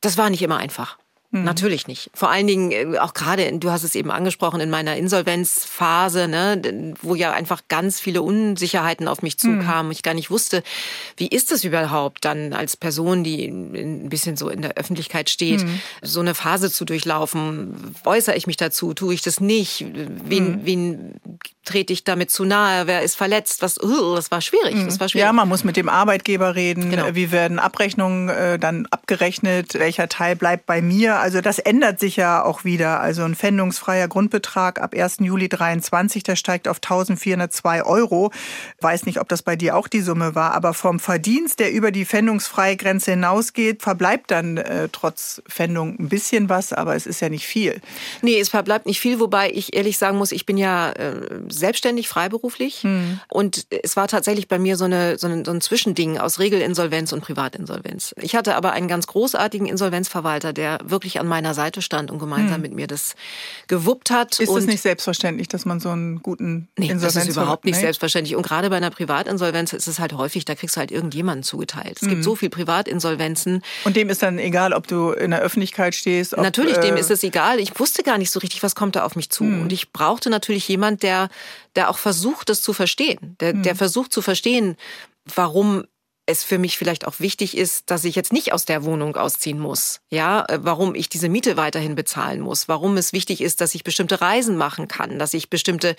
das war nicht immer einfach. Mhm. Natürlich nicht. Vor allen Dingen äh, auch gerade, du hast es eben angesprochen, in meiner Insolvenzphase, ne, wo ja einfach ganz viele Unsicherheiten auf mich zukamen. Mhm. Ich gar nicht wusste, wie ist es überhaupt dann als Person, die ein bisschen so in der Öffentlichkeit steht, mhm. so eine Phase zu durchlaufen. Äußere ich mich dazu? Tue ich das nicht? Wen, mhm. wen trete ich damit zu nahe, wer ist verletzt, was, uh, das war schwierig, das war schwierig. Ja, man muss mit dem Arbeitgeber reden, genau. wie werden Abrechnungen äh, dann abgerechnet, welcher Teil bleibt bei mir. Also das ändert sich ja auch wieder. Also ein pfändungsfreier Grundbetrag ab 1. Juli 23, der steigt auf 1402 Euro. Weiß nicht, ob das bei dir auch die Summe war, aber vom Verdienst, der über die pfändungsfreie Grenze hinausgeht, verbleibt dann äh, trotz Pfändung ein bisschen was, aber es ist ja nicht viel. Nee, es verbleibt nicht viel, wobei ich ehrlich sagen muss, ich bin ja äh, selbstständig, freiberuflich hm. und es war tatsächlich bei mir so, eine, so, ein, so ein Zwischending aus Regelinsolvenz und Privatinsolvenz. Ich hatte aber einen ganz großartigen Insolvenzverwalter, der wirklich an meiner Seite stand und gemeinsam hm. mit mir das gewuppt hat. Ist es nicht selbstverständlich, dass man so einen guten nee, Insolvenz das ist überhaupt nicht nee? selbstverständlich. Und gerade bei einer Privatinsolvenz ist es halt häufig, da kriegst du halt irgendjemanden zugeteilt. Es hm. gibt so viel Privatinsolvenzen. Und dem ist dann egal, ob du in der Öffentlichkeit stehst. Ob, Natürlich, dem äh, ist es egal. Ich wusste gar nicht so richtig, was kommt da auf mich zu. Hm. Und ich brauchte natürlich jemand, der, der auch versucht, das zu verstehen. Der, hm. der versucht zu verstehen, warum es für mich vielleicht auch wichtig ist, dass ich jetzt nicht aus der Wohnung ausziehen muss. Ja, äh, warum ich diese Miete weiterhin bezahlen muss, warum es wichtig ist, dass ich bestimmte Reisen machen kann, dass ich bestimmte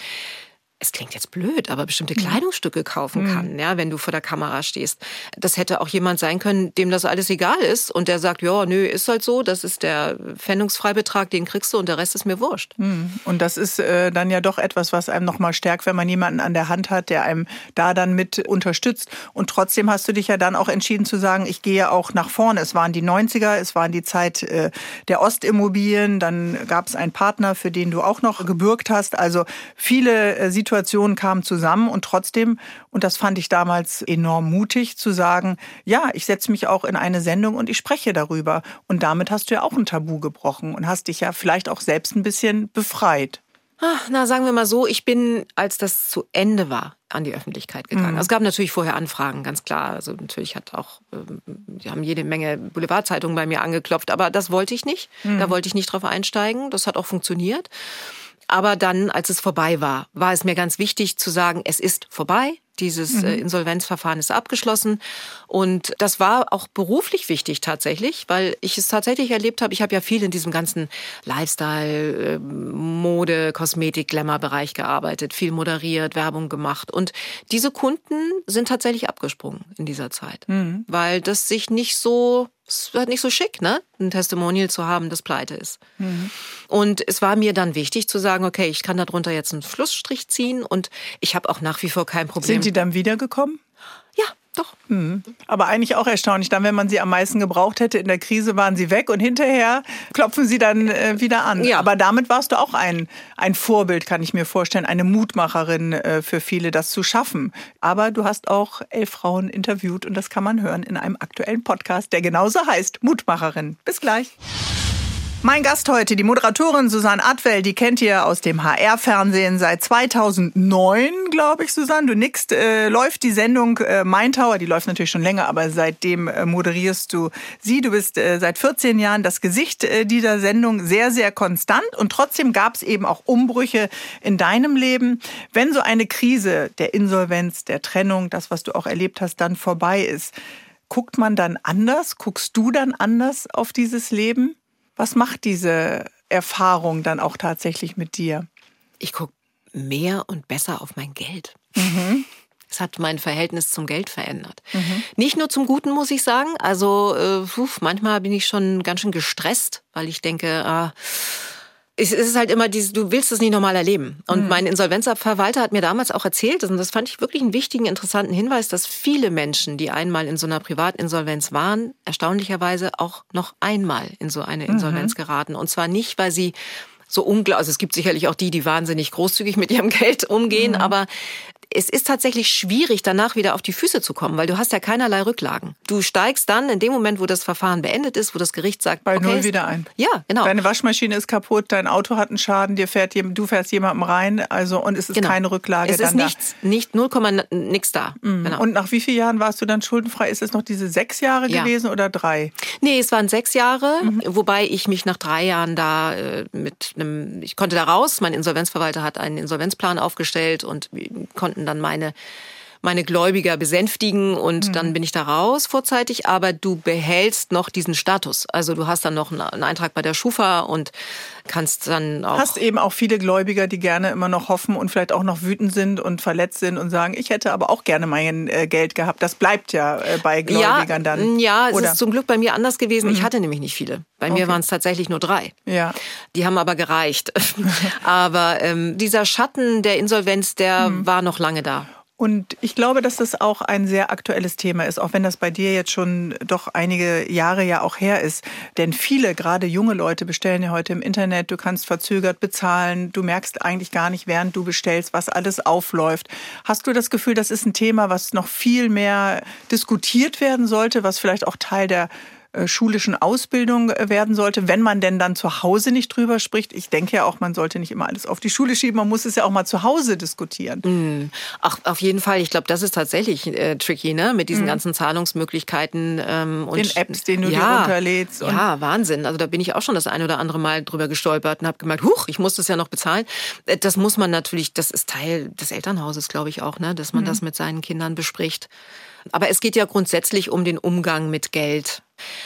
es klingt jetzt blöd, aber bestimmte mhm. Kleidungsstücke kaufen mhm. kann, ja, wenn du vor der Kamera stehst. Das hätte auch jemand sein können, dem das alles egal ist und der sagt, ja, nö, ist halt so, das ist der Pfändungsfreibetrag, den kriegst du und der Rest ist mir wurscht. Mhm. Und das ist äh, dann ja doch etwas, was einem nochmal stärkt, wenn man jemanden an der Hand hat, der einem da dann mit unterstützt. Und trotzdem hast du dich ja dann auch entschieden zu sagen, ich gehe auch nach vorne. Es waren die 90er, es waren die Zeit äh, der Ostimmobilien, dann gab es einen Partner, für den du auch noch gebürgt hast. Also viele äh, Situationen kamen zusammen und trotzdem, und das fand ich damals enorm mutig, zu sagen, ja, ich setze mich auch in eine Sendung und ich spreche darüber. Und damit hast du ja auch ein Tabu gebrochen und hast dich ja vielleicht auch selbst ein bisschen befreit. Ach, na, sagen wir mal so, ich bin, als das zu Ende war, an die Öffentlichkeit gegangen. Mhm. Es gab natürlich vorher Anfragen, ganz klar. Also natürlich hat auch, ähm, die haben jede Menge Boulevardzeitungen bei mir angeklopft, aber das wollte ich nicht. Mhm. Da wollte ich nicht drauf einsteigen. Das hat auch funktioniert. Aber dann, als es vorbei war, war es mir ganz wichtig zu sagen, es ist vorbei. Dieses mhm. Äh, Insolvenzverfahren ist abgeschlossen. Und das war auch beruflich wichtig tatsächlich, weil ich es tatsächlich erlebt habe. Ich habe ja viel in diesem ganzen Lifestyle, äh, Mode, Kosmetik, Glamour-Bereich gearbeitet, viel moderiert, Werbung gemacht. Und diese Kunden sind tatsächlich abgesprungen in dieser Zeit, mhm. weil das sich nicht so es war nicht so schick, ne? Ein Testimonial zu haben, das pleite ist. Mhm. Und es war mir dann wichtig zu sagen, okay, ich kann darunter jetzt einen Schlussstrich ziehen und ich habe auch nach wie vor kein Problem. Sind die dann wiedergekommen? Ja, doch. Mhm. Aber eigentlich auch erstaunlich. Dann, wenn man sie am meisten gebraucht hätte in der Krise, waren sie weg und hinterher klopfen sie dann äh, wieder an. Ja. Aber damit warst du auch ein, ein Vorbild, kann ich mir vorstellen, eine Mutmacherin äh, für viele, das zu schaffen. Aber du hast auch elf Frauen interviewt und das kann man hören in einem aktuellen Podcast, der genauso heißt Mutmacherin. Bis gleich. Mein Gast heute, die Moderatorin Susanne Adwell, die kennt ihr aus dem HR-Fernsehen seit 2009, glaube ich, Susanne. Du nickst, äh, läuft die Sendung äh, Mein Tower, die läuft natürlich schon länger, aber seitdem äh, moderierst du sie. Du bist äh, seit 14 Jahren das Gesicht äh, dieser Sendung, sehr, sehr konstant. Und trotzdem gab es eben auch Umbrüche in deinem Leben. Wenn so eine Krise der Insolvenz, der Trennung, das, was du auch erlebt hast, dann vorbei ist, guckt man dann anders? Guckst du dann anders auf dieses Leben? Was macht diese Erfahrung dann auch tatsächlich mit dir? Ich gucke mehr und besser auf mein Geld. Mhm. Es hat mein Verhältnis zum Geld verändert. Mhm. Nicht nur zum Guten, muss ich sagen. Also äh, manchmal bin ich schon ganz schön gestresst, weil ich denke, ah, es ist halt immer dieses, du willst es nicht normal erleben. Und mhm. mein Insolvenzverwalter hat mir damals auch erzählt, und das fand ich wirklich einen wichtigen, interessanten Hinweis, dass viele Menschen, die einmal in so einer Privatinsolvenz waren, erstaunlicherweise auch noch einmal in so eine mhm. Insolvenz mhm. geraten. Und zwar nicht, weil sie so unglaublich, also es gibt sicherlich auch die, die wahnsinnig großzügig mit ihrem Geld umgehen, mhm. aber es ist tatsächlich schwierig, danach wieder auf die Füße zu kommen, weil du hast ja keinerlei Rücklagen. Du steigst dann in dem Moment, wo das Verfahren beendet ist, wo das Gericht sagt, bei okay, null wieder ein. Ja, genau. Deine Waschmaschine ist kaputt, dein Auto hat einen Schaden, dir fährt du fährst jemandem rein, also und es ist genau. keine Rücklage es ist nichts, da. nicht 0, nix da. Mhm. Genau. Und nach wie vielen Jahren warst du dann schuldenfrei? Ist es noch diese sechs Jahre ja. gewesen oder drei? Nee, es waren sechs Jahre, mhm. wobei ich mich nach drei Jahren da äh, mit einem, ich konnte da raus. Mein Insolvenzverwalter hat einen Insolvenzplan aufgestellt und wir konnten dann meine meine Gläubiger besänftigen und mhm. dann bin ich da raus vorzeitig. Aber du behältst noch diesen Status. Also du hast dann noch einen Eintrag bei der Schufa und kannst dann auch. Hast eben auch viele Gläubiger, die gerne immer noch hoffen und vielleicht auch noch wütend sind und verletzt sind und sagen, ich hätte aber auch gerne mein äh, Geld gehabt. Das bleibt ja äh, bei Gläubigern ja, dann. Ja, es Oder? ist zum Glück bei mir anders gewesen. Mhm. Ich hatte nämlich nicht viele. Bei okay. mir waren es tatsächlich nur drei. Ja. Die haben aber gereicht. aber ähm, dieser Schatten der Insolvenz, der mhm. war noch lange da. Und ich glaube, dass das auch ein sehr aktuelles Thema ist, auch wenn das bei dir jetzt schon doch einige Jahre ja auch her ist. Denn viele, gerade junge Leute, bestellen ja heute im Internet. Du kannst verzögert bezahlen. Du merkst eigentlich gar nicht, während du bestellst, was alles aufläuft. Hast du das Gefühl, das ist ein Thema, was noch viel mehr diskutiert werden sollte, was vielleicht auch Teil der schulischen Ausbildung äh, werden sollte, wenn man denn dann zu Hause nicht drüber spricht. Ich denke ja auch, man sollte nicht immer alles auf die Schule schieben, man muss es ja auch mal zu Hause diskutieren. Mm. Ach, auf jeden Fall. Ich glaube, das ist tatsächlich äh, tricky, ne? Mit diesen mm. ganzen Zahlungsmöglichkeiten ähm, und den Apps, den du ja, dir runterlädst. ja, Wahnsinn. Also da bin ich auch schon das ein oder andere Mal drüber gestolpert und habe gemerkt, huch, ich muss das ja noch bezahlen. Äh, das muss man natürlich, das ist Teil des Elternhauses, glaube ich auch, ne? Dass man mm. das mit seinen Kindern bespricht. Aber es geht ja grundsätzlich um den Umgang mit Geld.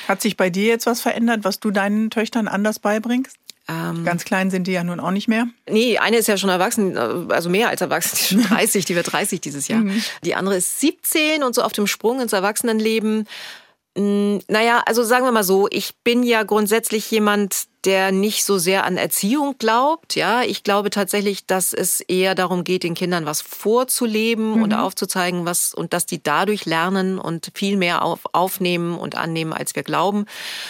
Hat sich bei dir jetzt was verändert, was du deinen Töchtern anders beibringst? Ähm, Ganz klein sind die ja nun auch nicht mehr. Nee, eine ist ja schon erwachsen, also mehr als erwachsen, die ist schon 30, die wird 30 dieses Jahr. Mhm. Die andere ist 17 und so auf dem Sprung ins Erwachsenenleben. Hm, naja, also sagen wir mal so, ich bin ja grundsätzlich jemand, der nicht so sehr an Erziehung glaubt. Ja, ich glaube tatsächlich, dass es eher darum geht, den Kindern was vorzuleben mhm. und aufzuzeigen, was und dass die dadurch lernen und viel mehr auf, aufnehmen und annehmen, als wir glauben.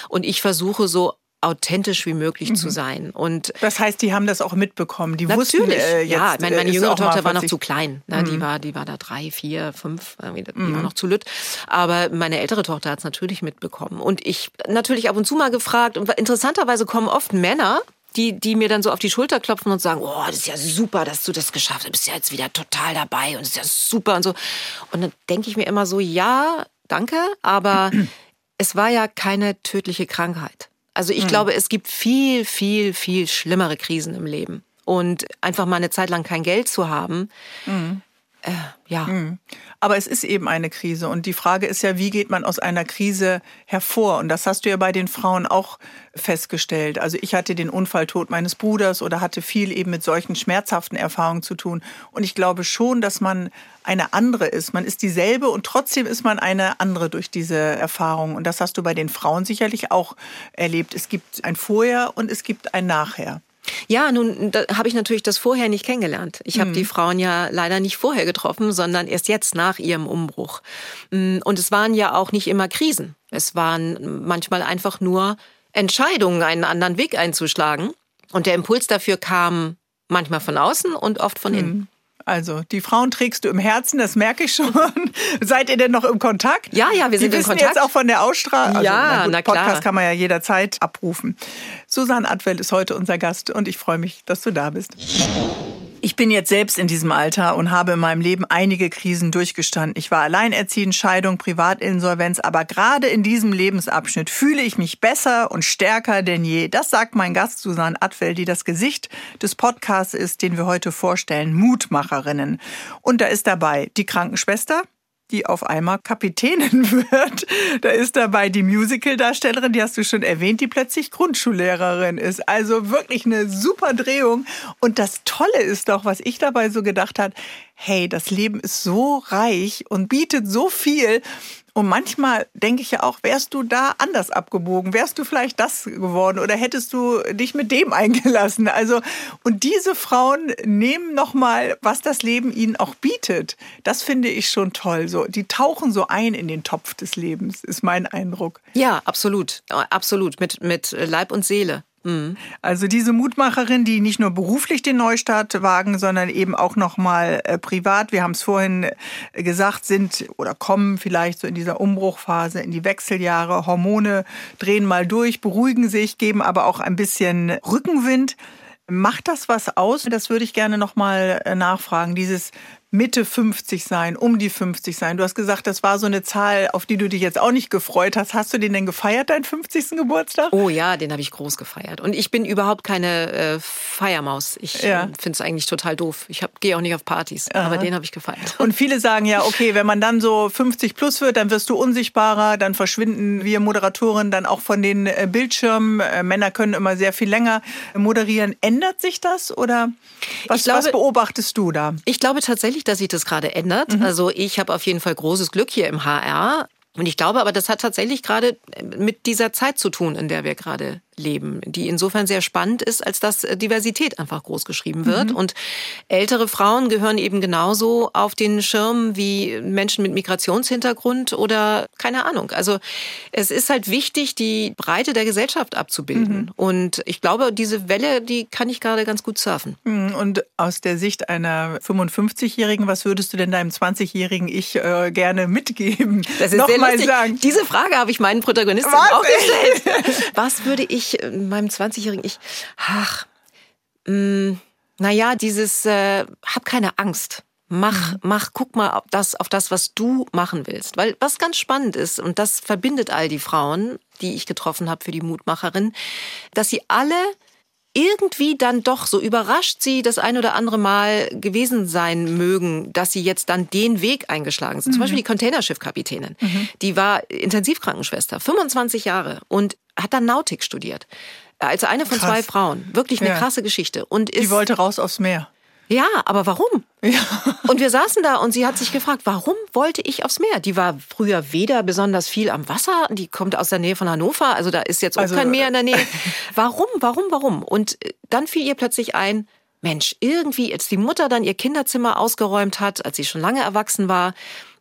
Und ich versuche so authentisch wie möglich mhm. zu sein. Und das heißt, die haben das auch mitbekommen. Die natürlich, wussten äh, jetzt, ja. Meine, meine jüngere Tochter war noch zu klein. Ne? Mhm. Die war, die war da drei, vier, fünf. Die mhm. war noch zu lütt. Aber meine ältere Tochter hat es natürlich mitbekommen. Und ich natürlich ab und zu mal gefragt. Und interessanterweise kommen oft Männer die, die mir dann so auf die Schulter klopfen und sagen, oh, das ist ja super, dass du das geschafft hast, du bist ja jetzt wieder total dabei und das ist ja super und so. Und dann denke ich mir immer so, ja, danke, aber es war ja keine tödliche Krankheit. Also ich mhm. glaube, es gibt viel, viel, viel schlimmere Krisen im Leben. Und einfach mal eine Zeit lang kein Geld zu haben, mhm. Äh, ja. Mhm. Aber es ist eben eine Krise. Und die Frage ist ja, wie geht man aus einer Krise hervor? Und das hast du ja bei den Frauen auch festgestellt. Also ich hatte den Unfalltod meines Bruders oder hatte viel eben mit solchen schmerzhaften Erfahrungen zu tun. Und ich glaube schon, dass man eine andere ist. Man ist dieselbe und trotzdem ist man eine andere durch diese Erfahrung. Und das hast du bei den Frauen sicherlich auch erlebt. Es gibt ein Vorher und es gibt ein Nachher. Ja, nun habe ich natürlich das vorher nicht kennengelernt. Ich habe mhm. die Frauen ja leider nicht vorher getroffen, sondern erst jetzt nach ihrem Umbruch. Mm, und es waren ja auch nicht immer Krisen. Es waren manchmal einfach nur Entscheidungen, einen anderen Weg einzuschlagen. Und der Impuls dafür kam manchmal von außen und oft von innen. Also, die Frauen trägst du im Herzen, das merke ich schon. Seid ihr denn noch im Kontakt? Ja, ja, wir sind die im Kontakt. jetzt auch von der Ausstrahlung. Also, ja, na, gut, na klar. Podcast kann man ja jederzeit abrufen. Susanne Adwell ist heute unser Gast und ich freue mich, dass du da bist. Ich bin jetzt selbst in diesem Alter und habe in meinem Leben einige Krisen durchgestanden. Ich war alleinerziehend, Scheidung, Privatinsolvenz, aber gerade in diesem Lebensabschnitt fühle ich mich besser und stärker denn je. Das sagt mein Gast Susanne Atwell, die das Gesicht des Podcasts ist, den wir heute vorstellen, Mutmacherinnen. Und da ist dabei die Krankenschwester, die auf einmal Kapitänin wird. Da ist dabei die Musicaldarstellerin, die hast du schon erwähnt, die plötzlich Grundschullehrerin ist. Also wirklich eine super Drehung. Und das Tolle ist doch, was ich dabei so gedacht habe, hey, das Leben ist so reich und bietet so viel. Und manchmal denke ich ja auch, wärst du da anders abgebogen, wärst du vielleicht das geworden oder hättest du dich mit dem eingelassen. Also und diese Frauen nehmen noch mal, was das Leben ihnen auch bietet. Das finde ich schon toll. So, die tauchen so ein in den Topf des Lebens, ist mein Eindruck. Ja, absolut, absolut mit mit Leib und Seele. Mhm. Also diese Mutmacherin, die nicht nur beruflich den Neustart wagen, sondern eben auch noch mal äh, privat. Wir haben es vorhin äh, gesagt, sind oder kommen vielleicht so in dieser Umbruchphase in die Wechseljahre. Hormone drehen mal durch, beruhigen sich, geben aber auch ein bisschen Rückenwind. Macht das was aus? Das würde ich gerne noch mal äh, nachfragen. Dieses Mitte 50 sein, um die 50 sein. Du hast gesagt, das war so eine Zahl, auf die du dich jetzt auch nicht gefreut hast. Hast du den denn gefeiert, deinen 50. Geburtstag? Oh ja, den habe ich groß gefeiert. Und ich bin überhaupt keine äh, Feiermaus. Ich ja. äh, finde es eigentlich total doof. Ich gehe auch nicht auf Partys, Aha. aber den habe ich gefeiert. Und viele sagen ja, okay, wenn man dann so 50 plus wird, dann wirst du unsichtbarer, dann verschwinden wir Moderatoren dann auch von den äh, Bildschirmen. Äh, Männer können immer sehr viel länger moderieren. Ändert sich das oder was, glaube, was beobachtest du da? Ich glaube tatsächlich, dass sich das gerade ändert. Mhm. Also ich habe auf jeden Fall großes Glück hier im HR. Und ich glaube aber, das hat tatsächlich gerade mit dieser Zeit zu tun, in der wir gerade leben, die insofern sehr spannend ist, als dass äh, Diversität einfach groß geschrieben wird. Mhm. Und ältere Frauen gehören eben genauso auf den Schirm wie Menschen mit Migrationshintergrund oder keine Ahnung. Also es ist halt wichtig, die Breite der Gesellschaft abzubilden. Mhm. Und ich glaube, diese Welle, die kann ich gerade ganz gut surfen. Mhm. Und aus der Sicht einer 55-Jährigen, was würdest du denn deinem 20-jährigen Ich äh, gerne mitgeben? Das ist Nochmal sehr lustig. Sagen. Diese Frage habe ich meinen Protagonisten was? auch gestellt. was würde ich ich, äh, meinem 20-jährigen Ich, ach, mh, mm, naja, dieses, äh, hab keine Angst. Mach, mhm. mach, guck mal auf das, auf das, was du machen willst. Weil was ganz spannend ist, und das verbindet all die Frauen, die ich getroffen habe für die Mutmacherin, dass sie alle irgendwie dann doch, so überrascht sie das ein oder andere Mal gewesen sein mögen, dass sie jetzt dann den Weg eingeschlagen sind. Mhm. Zum Beispiel die Containerschiffkapitänin. Mhm. Die war Intensivkrankenschwester, 25 Jahre und hat dann Nautik studiert. Also eine von Krass. zwei Frauen. Wirklich eine ja. krasse Geschichte. Und ist, die wollte raus aufs Meer. Ja, aber warum? Ja. Und wir saßen da und sie hat sich gefragt, warum wollte ich aufs Meer? Die war früher weder besonders viel am Wasser, die kommt aus der Nähe von Hannover, also da ist jetzt auch also, kein Meer in der Nähe. Warum, warum, warum? Und äh, dann fiel ihr plötzlich ein, Mensch, irgendwie, als die Mutter dann ihr Kinderzimmer ausgeräumt hat, als sie schon lange erwachsen war,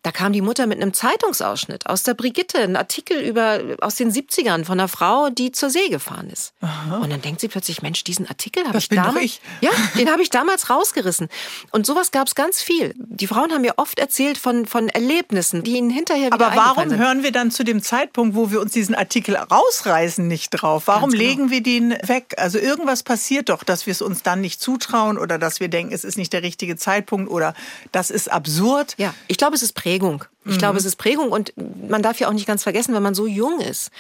da kam die Mutter mit einem Zeitungsausschnitt aus der Brigitte, ein Artikel über aus den 70ern von einer Frau, die zur See gefahren ist. Aha. Und dann denkt sie plötzlich, Mensch, diesen Artikel habe ich damals, ich. ja, den habe ich damals rausgerissen. Und sowas gab es ganz viel. Die Frauen haben mir oft erzählt von von Erlebnissen, die ihnen hinterher wieder Aber warum sind. hören wir dann zu dem Zeitpunkt, wo wir uns diesen Artikel rausreißen, nicht drauf? Warum genau. legen wir den weg? Also irgendwas passiert doch, dass wir es uns dann nicht zutrauen oder dass wir denken, es ist nicht der richtige Zeitpunkt oder das ist absurd. Ja, ich glaube, es ist prägend Prägung. Ich mhm. glaube, es ist Prägung und man darf ja auch nicht ganz vergessen, wenn man so jung ist,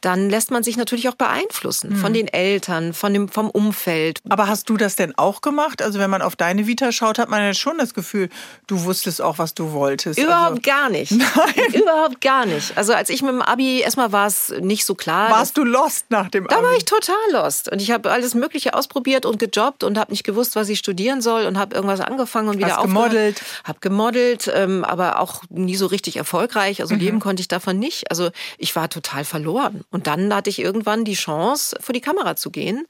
dann lässt man sich natürlich auch beeinflussen mhm. von den Eltern, von dem, vom Umfeld. Aber hast du das denn auch gemacht? Also wenn man auf deine Vita schaut, hat man ja schon das Gefühl, du wusstest auch, was du wolltest. Überhaupt also, gar nicht. Nein. Überhaupt gar nicht. Also als ich mit dem Abi, erstmal war es nicht so klar. Warst du lost nach dem Abi? Da war ich total lost. Und ich habe alles Mögliche ausprobiert und gejobbt und habe nicht gewusst, was ich studieren soll und habe irgendwas angefangen und wieder Hast gemodelt. Habe gemodelt, ähm, aber auch nie so richtig erfolgreich. Also mhm. leben konnte ich davon nicht. Also ich war total verloren. Und dann hatte ich irgendwann die Chance, vor die Kamera zu gehen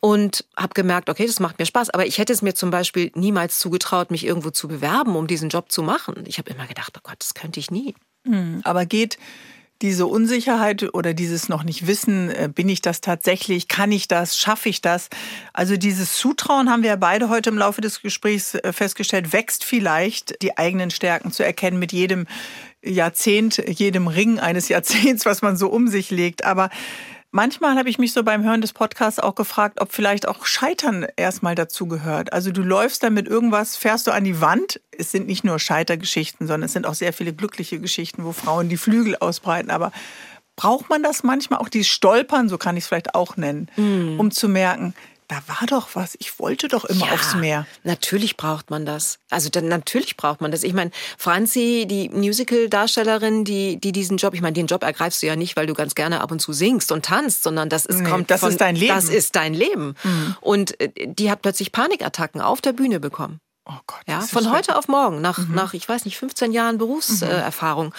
und habe gemerkt, okay, das macht mir Spaß. Aber ich hätte es mir zum Beispiel niemals zugetraut, mich irgendwo zu bewerben, um diesen Job zu machen. Ich habe immer gedacht, oh Gott, das könnte ich nie. Mhm. Aber geht diese Unsicherheit oder dieses noch nicht wissen, äh, bin ich das tatsächlich, kann ich das, schaffe ich das? Also dieses Zutrauen haben wir ja beide heute im Laufe des Gesprächs äh, festgestellt, wächst vielleicht, die eigenen Stärken zu erkennen mit jedem Jahrzehnt, jedem Ring eines Jahrzehnts, was man so um sich legt. Aber Manchmal habe ich mich so beim Hören des Podcasts auch gefragt, ob vielleicht auch Scheitern erstmal dazu gehört. Also du läufst dann mit irgendwas, fährst du an die Wand. Es sind nicht nur Scheitergeschichten, sondern es sind auch sehr viele glückliche Geschichten, wo Frauen die Flügel ausbreiten. Aber braucht man das manchmal auch, die Stolpern, so kann ich es vielleicht auch nennen, mm. um zu merken, da war doch was. Ich wollte doch immer ja, aufs Meer. Natürlich braucht man das. Also dann natürlich braucht man das. Ich meine, Franzi, die Musical-Darstellerin, die, die diesen Job, ich meine, den Job ergreifst du ja nicht, weil du ganz gerne ab und zu singst und tanzt, sondern das ist, nee, kommt das von, ist dein Leben. Das ist dein Leben. Mhm. Und äh, die hat plötzlich Panikattacken auf der Bühne bekommen. Oh Gott, ja, von heute auf morgen, nach, mhm. nach, ich weiß nicht, 15 Jahren Berufserfahrung mhm.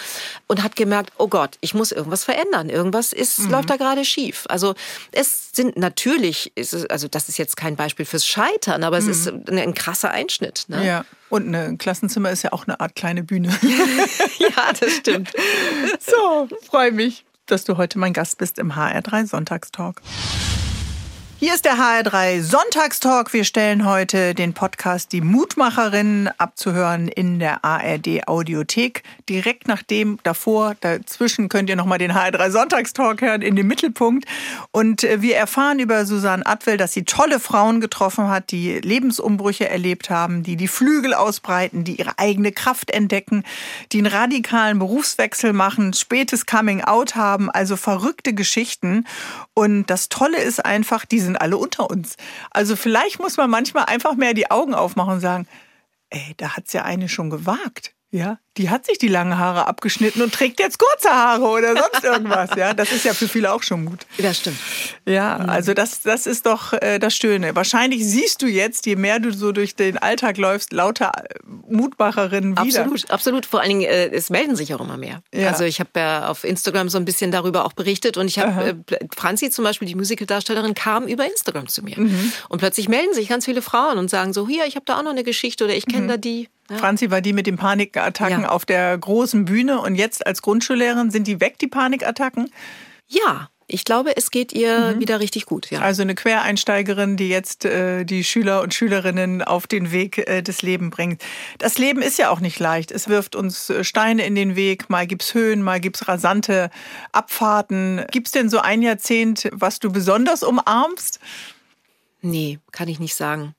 und hat gemerkt, oh Gott, ich muss irgendwas verändern. Irgendwas ist, mhm. läuft da gerade schief. Also es sind natürlich, ist, also das ist jetzt kein Beispiel fürs Scheitern, aber es ist mhm. ein, ein krasser Einschnitt. Ne? Ja. Und ein Klassenzimmer ist ja auch eine Art kleine Bühne. ja, das stimmt. so, freue mich, dass du heute mein Gast bist im HR3 Sonntagstalk. Hier ist der HR3 Sonntagstalk. Wir stellen heute den Podcast Die Mutmacherin abzuhören in der ARD Audiothek. Direkt nachdem davor, dazwischen könnt ihr nochmal den HR3 Sonntagstalk hören in dem Mittelpunkt. Und äh, wir erfahren über Susanne Atwell, dass sie tolle Frauen getroffen hat, die Lebensumbrüche erlebt haben, die die Flügel ausbreiten, die ihre eigene Kraft entdecken, die einen radikalen Berufswechsel machen, spätes Coming Out haben, also verrückte Geschichten. Und das Tolle ist einfach, diese sind alle unter uns. Also vielleicht muss man manchmal einfach mehr die Augen aufmachen und sagen, ey, da hat's ja eine schon gewagt. Ja, die hat sich die langen Haare abgeschnitten und trägt jetzt kurze Haare oder sonst irgendwas. Ja, das ist ja für viele auch schon gut. Das stimmt. Ja, also das, das ist doch äh, das Schöne. Wahrscheinlich siehst du jetzt, je mehr du so durch den Alltag läufst, lauter äh, Mutmacherinnen wieder. Absolut, absolut. Vor allen Dingen, äh, es melden sich auch immer mehr. Ja. Also ich habe ja auf Instagram so ein bisschen darüber auch berichtet und ich habe äh, Franzi zum Beispiel, die Musicaldarstellerin, kam über Instagram zu mir. Mhm. Und plötzlich melden sich ganz viele Frauen und sagen so, hier, ich habe da auch noch eine Geschichte oder ich kenne mhm. da die. Ja. Franzi war die mit den Panikattacken ja. Auf der großen Bühne und jetzt als Grundschullehrerin sind die weg, die Panikattacken? Ja, ich glaube, es geht ihr mhm. wieder richtig gut. Ja. Also eine Quereinsteigerin, die jetzt äh, die Schüler und Schülerinnen auf den Weg äh, des Lebens bringt. Das Leben ist ja auch nicht leicht. Es wirft uns äh, Steine in den Weg. Mal gibt's Höhen, mal gibt's rasante Abfahrten. Gibt's denn so ein Jahrzehnt, was du besonders umarmst? Nee, kann ich nicht sagen.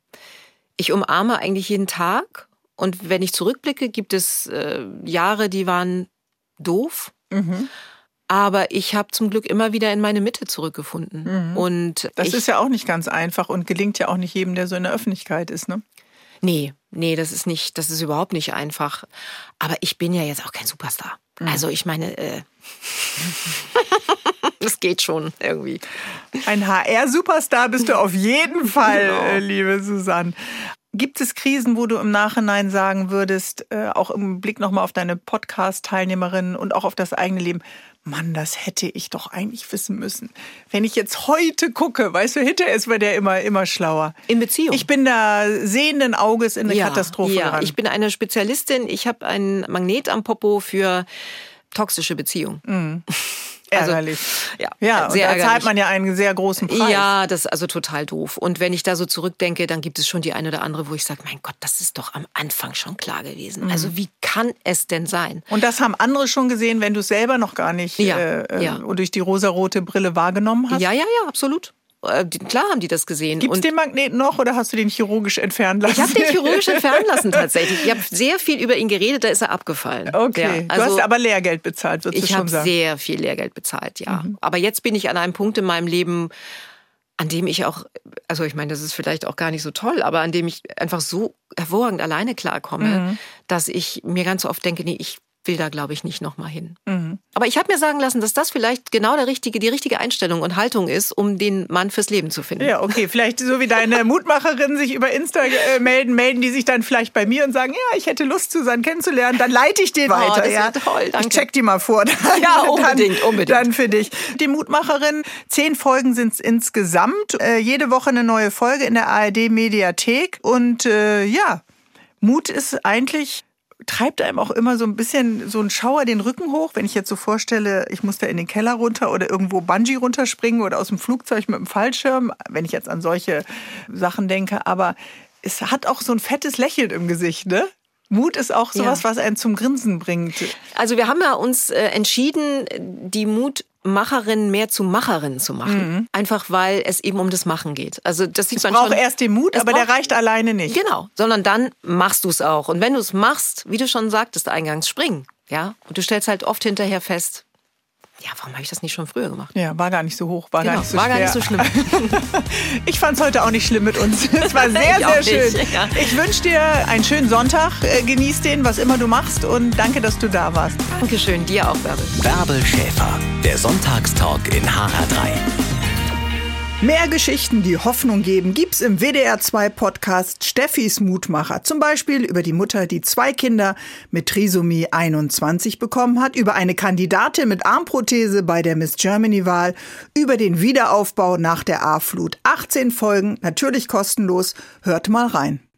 Ich umarme eigentlich jeden Tag und wenn ich zurückblicke, gibt es äh, Jahre, die waren doof. Mhm. Aber ich habe zum Glück immer wieder in meine Mitte zurückgefunden. Mhm. Und das ist ja auch nicht ganz einfach und gelingt ja auch nicht jedem, der so in der Öffentlichkeit ist, ne? Nee, nee, das ist nicht, das ist überhaupt nicht einfach. Aber ich bin ja jetzt auch kein Superstar. Mhm. Also ich meine, äh, das geht schon irgendwie. Ein HR-Superstar bist du auf jeden Fall, genau. Äh, liebe Susanne. Gibt es Krisen, wo du im Nachhinein sagen würdest, äh, auch im Blick nochmal auf deine Podcast-Teilnehmerinnen und auch auf das eigene Leben, Mann, das hätte ich doch eigentlich wissen müssen. Wenn ich jetzt heute gucke, weißt du, hinterher ist bei der immer, immer schlauer. In Beziehung. Ich bin da sehenden Auges in eine ja, Katastrophe ja. Dran. Ich bin eine Spezialistin. Ich habe ein Magnet am Popo für toxische Beziehungen. Mhm. Also, ärgerlich. ja, ja sehr und da zahlt man ja einen sehr großen Preis. Ja, das ist also total doof. Und wenn ich da so zurückdenke, dann gibt es schon die eine oder andere, wo ich sage, mein Gott, das ist doch am Anfang schon klar gewesen. Mhm. Also wie kann es denn sein? Und das haben andere schon gesehen, wenn du es selber noch gar nicht ja, äh, äh ja. durch die rosarote Brille wahrgenommen hast? Ja, ja, ja, absolut. Äh, klar haben die das gesehen. Gibt es den Magneten noch oder hast du den chirurgisch entfernen lassen? Ich habe den chirurgisch entfernen lassen tatsächlich. Ich habe sehr viel über ihn geredet, da ist er abgefallen. Okay, ja, also, du hast aber Lehrgeld bezahlt, würdest du schon sagen? Ich habe sehr viel Lehrgeld bezahlt, ja. Mhm. Aber jetzt bin ich an einem Punkt in meinem Leben, an dem ich auch, also ich meine, das ist vielleicht auch gar nicht so toll, aber an dem ich einfach so hervorragend alleine klarkomme, mhm. dass ich mir ganz oft denke, nee, ich will da, glaube ich, nicht nochmal hin. Mhm. Aber ich habe mir sagen lassen, dass das vielleicht genau der richtige, die richtige Einstellung und Haltung ist, um den Mann fürs Leben zu finden. Ja, okay. Vielleicht so wie deine Mutmacherinnen sich über Insta äh, melden, melden die sich dann vielleicht bei mir und sagen, ja, ich hätte Lust, Susanne kennenzulernen. Dann leite ich den oh, weiter. Das ja. toll, danke. Ich check die mal vor. Dann, ja, unbedingt, dann, unbedingt. Dann für dich. Die Mutmacherin, zehn Folgen sind es insgesamt. Äh, jede Woche eine neue Folge in der ARD Mediathek. Und äh, ja, Mut ist eigentlich treibt einem auch immer so ein bisschen so ein Schauer den Rücken hoch, wenn ich jetzt so vorstelle, ich muss da in den Keller runter oder irgendwo Bungee runterspringen oder aus dem Flugzeug mit dem Fallschirm, wenn ich jetzt an solche Sachen denke. Aber es hat auch so ein fettes Lächeln im Gesicht, ne? Mut ist auch sowas, ja. was einen zum Grinsen bringt. Also wir haben ja uns äh, entschieden, die Mut Macherin mehr zu Macherin zu machen. Mhm. Einfach weil es eben um das Machen geht. Also das sieht es man braucht schon. erst den Mut, aber der reicht alleine nicht. Genau, sondern dann machst du es auch. Und wenn du es machst, wie du schon sagtest, eingangs springen. Ja, und du stellst halt oft hinterher fest, ja, warum habe ich das nicht schon früher gemacht? Ja, war gar nicht so hoch, war genau, gar nicht so war schwer. gar nicht so schlimm. ich fand es heute auch nicht schlimm mit uns. Es war sehr, sehr schön. Nicht, ja. Ich wünsche dir einen schönen Sonntag. Äh, genieß den, was immer du machst und danke, dass du da warst. Dankeschön, dir auch, Bärbel. Bärbel Schäfer, der Sonntagstalk in HR3. Mehr Geschichten, die Hoffnung geben, gibt's im WDR2 Podcast Steffis Mutmacher. Zum Beispiel über die Mutter, die zwei Kinder mit Trisomie 21 bekommen hat, über eine Kandidatin mit Armprothese bei der Miss Germany Wahl, über den Wiederaufbau nach der A-Flut. 18 Folgen, natürlich kostenlos. Hört mal rein.